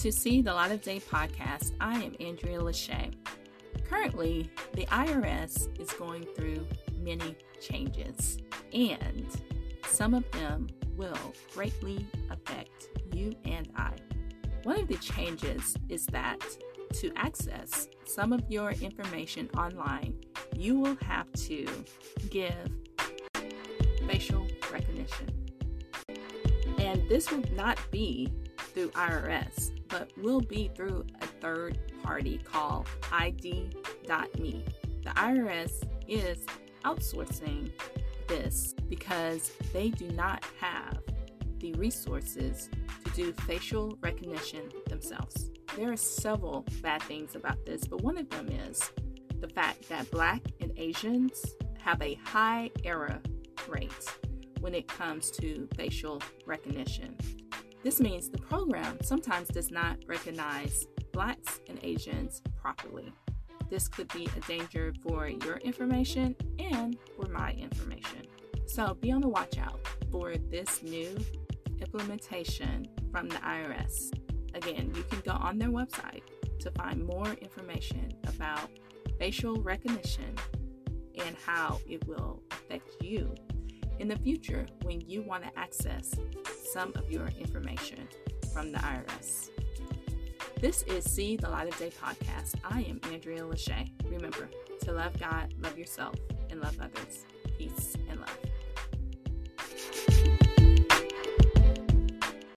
to See the Light of Day podcast. I am Andrea Lachey. Currently, the IRS is going through many changes, and some of them will greatly affect you and I. One of the changes is that to access some of your information online, you will have to give facial recognition. And this will not be through IRS, but will be through a third party called ID.me. The IRS is outsourcing this because they do not have the resources to do facial recognition themselves. There are several bad things about this, but one of them is the fact that Black and Asians have a high error rate when it comes to facial recognition. This means the program sometimes does not recognize Blacks and Asians properly. This could be a danger for your information and for my information. So be on the watch out for this new implementation from the IRS. Again, you can go on their website to find more information about facial recognition and how it will affect you in the future when you want to access some of your information from the IRS. This is See the Light of Day podcast. I am Andrea Lachey. Remember to love God, love yourself, and love others. Peace and love.